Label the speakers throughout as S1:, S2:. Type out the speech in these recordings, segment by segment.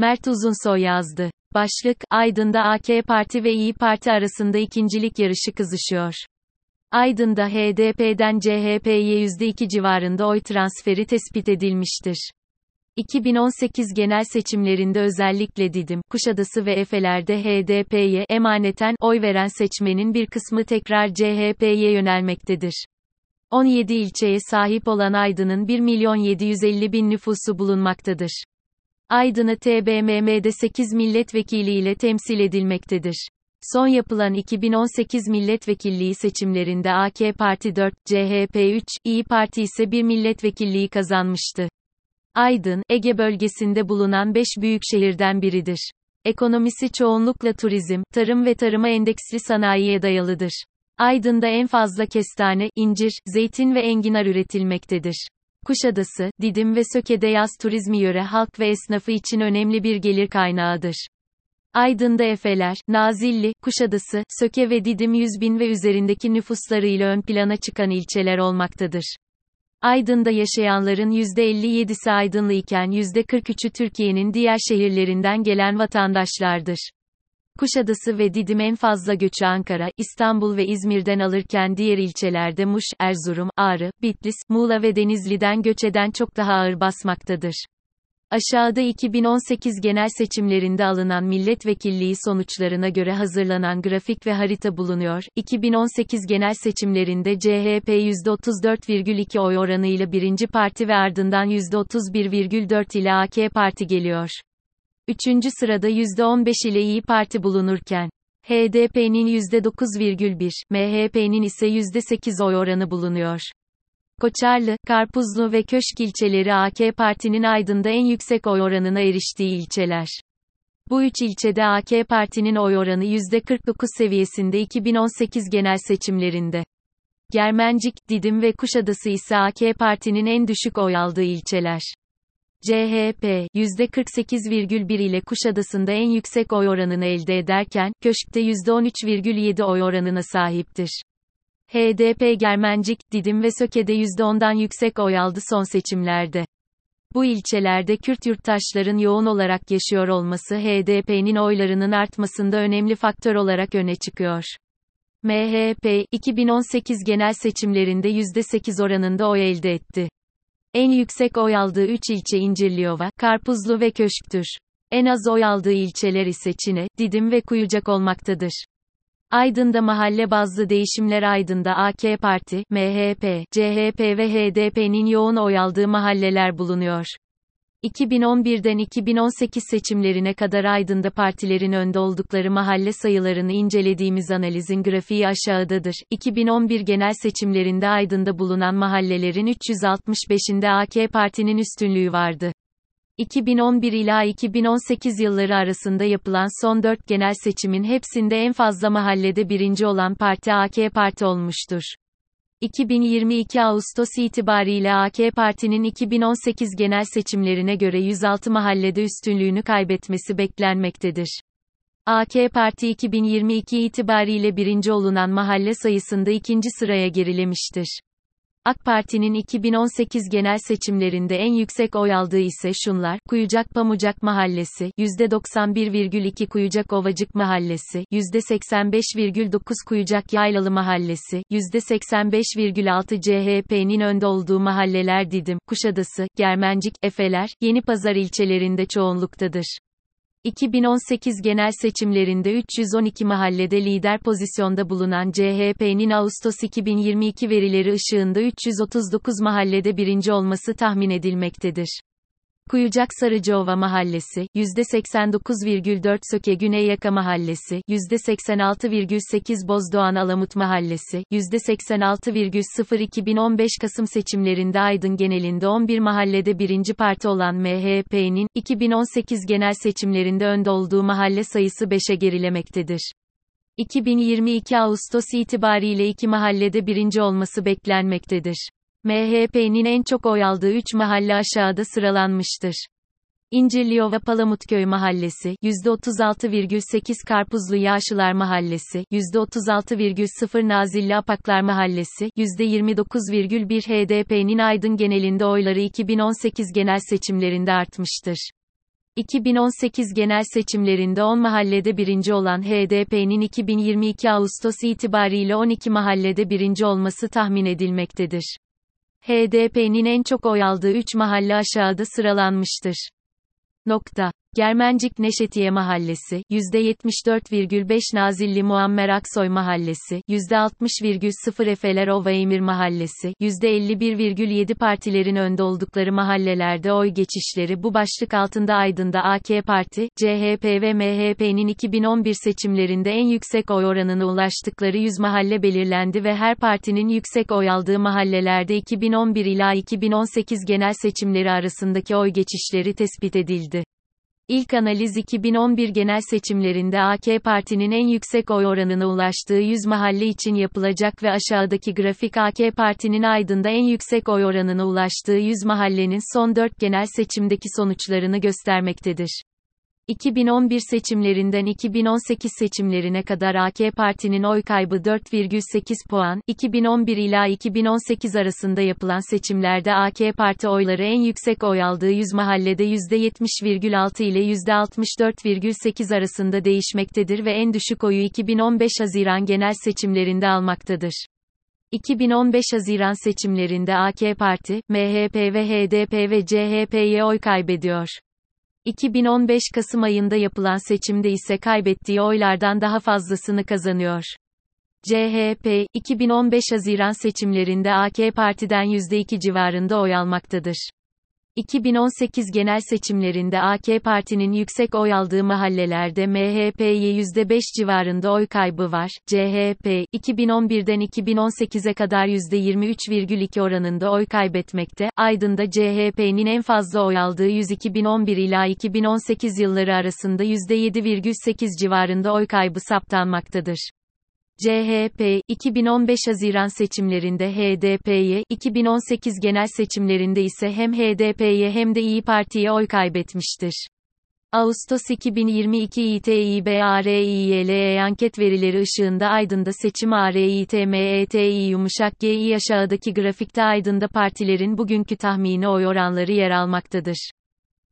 S1: Mert Uzunsoy yazdı. Başlık, Aydın'da AK Parti ve İyi Parti arasında ikincilik yarışı kızışıyor. Aydın'da HDP'den CHP'ye %2 civarında oy transferi tespit edilmiştir. 2018 genel seçimlerinde özellikle Didim, Kuşadası ve Efeler'de HDP'ye emaneten oy veren seçmenin bir kısmı tekrar CHP'ye yönelmektedir. 17 ilçeye sahip olan Aydın'ın 1 milyon 750 bin nüfusu bulunmaktadır. Aydın'ı TBMM'de 8 milletvekili ile temsil edilmektedir. Son yapılan 2018 milletvekilliği seçimlerinde AK Parti 4, CHP 3, İyi Parti ise 1 milletvekilliği kazanmıştı. Aydın, Ege bölgesinde bulunan 5 büyük şehirden biridir. Ekonomisi çoğunlukla turizm, tarım ve tarıma endeksli sanayiye dayalıdır. Aydın'da en fazla kestane, incir, zeytin ve enginar üretilmektedir. Kuşadası, Didim ve Söke'de yaz turizmi yöre halk ve esnafı için önemli bir gelir kaynağıdır. Aydın'da Efeler, Nazilli, Kuşadası, Söke ve Didim 100 bin ve üzerindeki nüfuslarıyla ön plana çıkan ilçeler olmaktadır. Aydın'da yaşayanların %57'si Aydınlı iken %43'ü Türkiye'nin diğer şehirlerinden gelen vatandaşlardır. Kuşadası ve Didim en fazla göçü Ankara, İstanbul ve İzmir'den alırken diğer ilçelerde Muş, Erzurum, Ağrı, Bitlis, Muğla ve Denizli'den göç eden çok daha ağır basmaktadır. Aşağıda 2018 genel seçimlerinde alınan milletvekilliği sonuçlarına göre hazırlanan grafik ve harita bulunuyor. 2018 genel seçimlerinde CHP %34,2 oy oranıyla birinci parti ve ardından %31,4 ile AK Parti geliyor. Üçüncü sırada %15 ile İyi Parti bulunurken, HDP'nin %9,1, MHP'nin ise %8 oy oranı bulunuyor. Koçarlı, Karpuzlu ve Köşk ilçeleri AK Parti'nin Aydın'da en yüksek oy oranına eriştiği ilçeler. Bu üç ilçede AK Parti'nin oy oranı %49 seviyesinde 2018 genel seçimlerinde. Germencik, Didim ve Kuşadası ise AK Parti'nin en düşük oy aldığı ilçeler. CHP, %48,1 ile Kuşadası'nda en yüksek oy oranını elde ederken, Köşk'te %13,7 oy oranına sahiptir. HDP Germencik, Didim ve Söke'de %10'dan yüksek oy aldı son seçimlerde. Bu ilçelerde Kürt yurttaşların yoğun olarak yaşıyor olması HDP'nin oylarının artmasında önemli faktör olarak öne çıkıyor. MHP, 2018 genel seçimlerinde %8 oranında oy elde etti. En yüksek oy aldığı 3 ilçe İncirliova, Karpuzlu ve Köşk'tür. En az oy aldığı ilçeler ise Çine, Didim ve Kuyucak olmaktadır. Aydın'da mahalle bazlı değişimler Aydın'da AK Parti, MHP, CHP ve HDP'nin yoğun oy aldığı mahalleler bulunuyor. 2011'den 2018 seçimlerine kadar Aydın'da partilerin önde oldukları mahalle sayılarını incelediğimiz analizin grafiği aşağıdadır. 2011 genel seçimlerinde Aydın'da bulunan mahallelerin 365'inde AK Parti'nin üstünlüğü vardı. 2011 ila 2018 yılları arasında yapılan son 4 genel seçimin hepsinde en fazla mahallede birinci olan parti AK Parti olmuştur. 2022 Ağustos itibariyle AK Parti'nin 2018 genel seçimlerine göre 106 mahallede üstünlüğünü kaybetmesi beklenmektedir. AK Parti 2022 itibariyle birinci olunan mahalle sayısında ikinci sıraya gerilemiştir. AK Parti'nin 2018 genel seçimlerinde en yüksek oy aldığı ise şunlar, Kuyucak Pamucak Mahallesi, %91,2 Kuyucak Ovacık Mahallesi, %85,9 Kuyucak Yaylalı Mahallesi, %85,6 CHP'nin önde olduğu mahalleler Didim, Kuşadası, Germencik, Efeler, Yeni Pazar ilçelerinde çoğunluktadır. 2018 genel seçimlerinde 312 mahallede lider pozisyonda bulunan CHP'nin Ağustos 2022 verileri ışığında 339 mahallede birinci olması tahmin edilmektedir. Kuyucak Sarıcıova Mahallesi, %89,4 Söke Güney Yaka Mahallesi, %86,8 Bozdoğan Alamut Mahallesi, %86,0 2015 Kasım seçimlerinde Aydın genelinde 11 mahallede birinci parti olan MHP'nin, 2018 genel seçimlerinde önde olduğu mahalle sayısı 5'e gerilemektedir. 2022 Ağustos itibariyle iki mahallede birinci olması beklenmektedir. MHP'nin en çok oy aldığı 3 mahalle aşağıda sıralanmıştır. İncirliova Palamutköy Mahallesi, %36,8 Karpuzlu Yaşılar Mahallesi, %36,0 Nazilli Apaklar Mahallesi, %29,1 HDP'nin Aydın genelinde oyları 2018 genel seçimlerinde artmıştır. 2018 genel seçimlerinde 10 mahallede birinci olan HDP'nin 2022 Ağustos itibariyle 12 mahallede birinci olması tahmin edilmektedir. HDP'nin en çok oy aldığı 3 mahalle aşağıda sıralanmıştır. Nokta. Germencik Neşetiye Mahallesi, %74,5 Nazilli Muammer Aksoy Mahallesi, %60,0 Efeler Ova Emir Mahallesi, %51,7 partilerin önde oldukları mahallelerde oy geçişleri bu başlık altında Aydın'da AK Parti, CHP ve MHP'nin 2011 seçimlerinde en yüksek oy oranına ulaştıkları 100 mahalle belirlendi ve her partinin yüksek oy aldığı mahallelerde 2011 ila 2018 genel seçimleri arasındaki oy geçişleri tespit edildi. İlk analiz 2011 genel seçimlerinde AK Parti'nin en yüksek oy oranına ulaştığı 100 mahalle için yapılacak ve aşağıdaki grafik AK Parti'nin Aydın'da en yüksek oy oranına ulaştığı 100 mahallenin son 4 genel seçimdeki sonuçlarını göstermektedir. 2011 seçimlerinden 2018 seçimlerine kadar AK Parti'nin oy kaybı 4,8 puan, 2011 ila 2018 arasında yapılan seçimlerde AK Parti oyları en yüksek oy aldığı 100 mahallede %70,6 ile %64,8 arasında değişmektedir ve en düşük oyu 2015 Haziran genel seçimlerinde almaktadır. 2015 Haziran seçimlerinde AK Parti, MHP ve HDP ve CHP'ye oy kaybediyor. 2015 Kasım ayında yapılan seçimde ise kaybettiği oylardan daha fazlasını kazanıyor. CHP, 2015 Haziran seçimlerinde AK Parti'den %2 civarında oy almaktadır. 2018 genel seçimlerinde AK Parti'nin yüksek oy aldığı mahallelerde MHP'ye %5 civarında oy kaybı var. CHP, 2011'den 2018'e kadar %23,2 oranında oy kaybetmekte. Aydın'da CHP'nin en fazla oy aldığı 100 2011 ila 2018 yılları arasında %7,8 civarında oy kaybı saptanmaktadır. CHP, 2015 Haziran seçimlerinde HDP'ye, 2018 genel seçimlerinde ise hem HDP'ye hem de İyi Parti'ye oy kaybetmiştir. Ağustos 2022 İTİB ARİYLE anket verileri ışığında Aydın'da seçim ARİTMETİ yumuşak Gİ aşağıdaki grafikte Aydın'da partilerin bugünkü tahmini oy oranları yer almaktadır.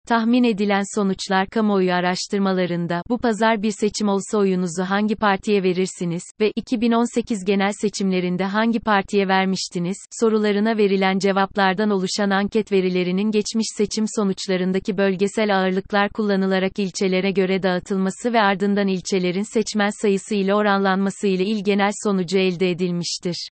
S1: Tahmin edilen sonuçlar kamuoyu araştırmalarında bu pazar bir seçim olsa oyunuzu hangi partiye verirsiniz ve 2018 genel seçimlerinde hangi partiye vermiştiniz sorularına verilen cevaplardan oluşan anket verilerinin geçmiş seçim sonuçlarındaki bölgesel ağırlıklar kullanılarak ilçelere göre dağıtılması ve ardından ilçelerin seçmen sayısı ile oranlanması ile il genel sonucu elde edilmiştir.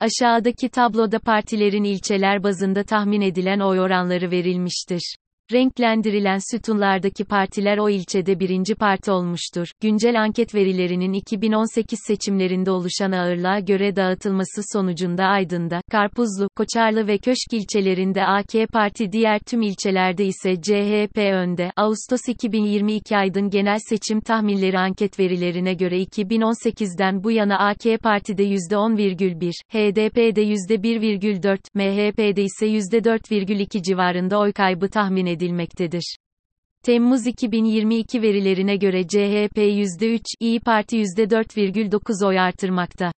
S1: Aşağıdaki tabloda partilerin ilçeler bazında tahmin edilen oy oranları verilmiştir. Renklendirilen sütunlardaki partiler o ilçede birinci parti olmuştur. Güncel anket verilerinin 2018 seçimlerinde oluşan ağırlığa göre dağıtılması sonucunda Aydın'da, Karpuzlu, Koçarlı ve Köşk ilçelerinde AK Parti diğer tüm ilçelerde ise CHP önde. Ağustos 2022 Aydın genel seçim tahminleri anket verilerine göre 2018'den bu yana AK Parti'de %10,1, HDP'de %1,4, MHP'de ise %4,2 civarında oy kaybı tahmin edilmiştir edilmektedir. Temmuz 2022 verilerine göre CHP %3, İyi Parti %4,9 oy artırmakta.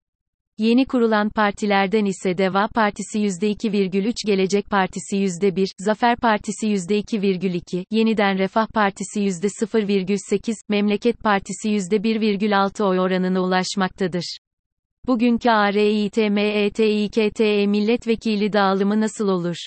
S1: Yeni kurulan partilerden ise Deva Partisi %2,3, Gelecek Partisi %1, Zafer Partisi %2,2, Yeniden Refah Partisi %0,8, Memleket Partisi %1,6 oy oranına ulaşmaktadır. Bugünkü ARİTMETİKTE milletvekili dağılımı nasıl olur?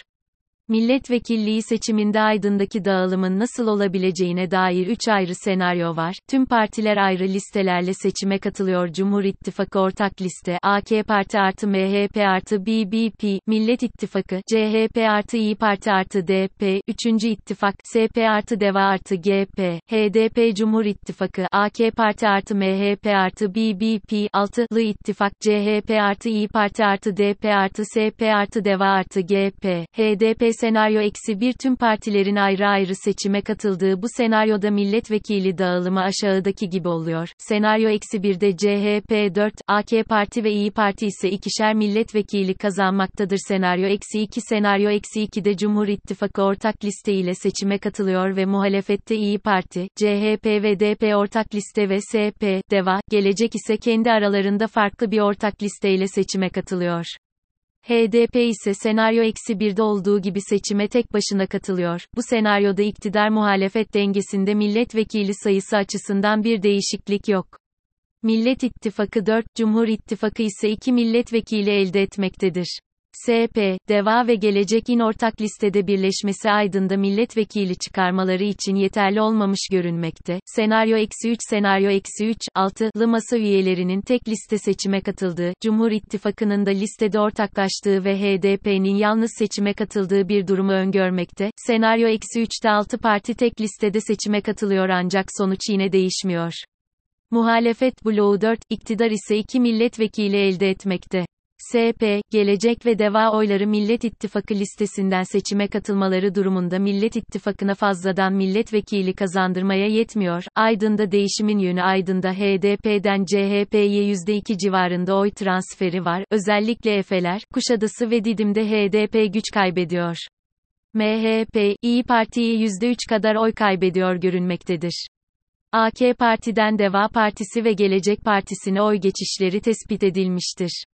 S1: Milletvekilliği seçiminde Aydın'daki dağılımın nasıl olabileceğine dair 3 ayrı senaryo var. Tüm partiler ayrı listelerle seçime katılıyor. Cumhur İttifakı ortak liste, AK Parti artı MHP artı BBP, Millet İttifakı, CHP artı İyi Parti artı DP, 3. İttifak, SP artı DEVA artı GP, HDP Cumhur İttifakı, AK Parti artı MHP artı BBP, 6'lı İttifak, CHP artı İyi Parti artı DP artı SP artı DEVA artı GP, HDP senaryo eksi bir tüm partilerin ayrı ayrı seçime katıldığı bu senaryoda milletvekili dağılımı aşağıdaki gibi oluyor. Senaryo eksi birde CHP 4, AK Parti ve İyi Parti ise ikişer milletvekili kazanmaktadır. Senaryo eksi 2 senaryo eksi 2'de Cumhur İttifakı ortak liste ile seçime katılıyor ve muhalefette İyi Parti, CHP ve DP ortak liste ve SP, DEVA, Gelecek ise kendi aralarında farklı bir ortak listeyle seçime katılıyor. HDP ise senaryo eksi 1'de olduğu gibi seçime tek başına katılıyor. Bu senaryoda iktidar muhalefet dengesinde milletvekili sayısı açısından bir değişiklik yok. Millet İttifakı 4, Cumhur İttifakı ise 2 milletvekili elde etmektedir. SP, DEVA ve Gelecek'in ortak listede birleşmesi Aydın'da milletvekili çıkarmaları için yeterli olmamış görünmekte. Senaryo eksi 3 Senaryo eksi 3, 6'lı masa üyelerinin tek liste seçime katıldığı, Cumhur İttifakı'nın da listede ortaklaştığı ve HDP'nin yalnız seçime katıldığı bir durumu öngörmekte. Senaryo eksi 3'te 6 parti tek listede seçime katılıyor ancak sonuç yine değişmiyor. Muhalefet bloğu 4, iktidar ise 2 milletvekili elde etmekte. SP, Gelecek ve Deva oyları Millet İttifakı listesinden seçime katılmaları durumunda Millet İttifakı'na fazladan milletvekili kazandırmaya yetmiyor. Aydın'da değişimin yönü Aydın'da HDP'den CHP'ye %2 civarında oy transferi var. Özellikle Efeler, Kuşadası ve Didim'de HDP güç kaybediyor. MHP, İyi Parti'yi %3 kadar oy kaybediyor görünmektedir. AK Parti'den Deva Partisi ve Gelecek Partisi'ne oy geçişleri tespit edilmiştir.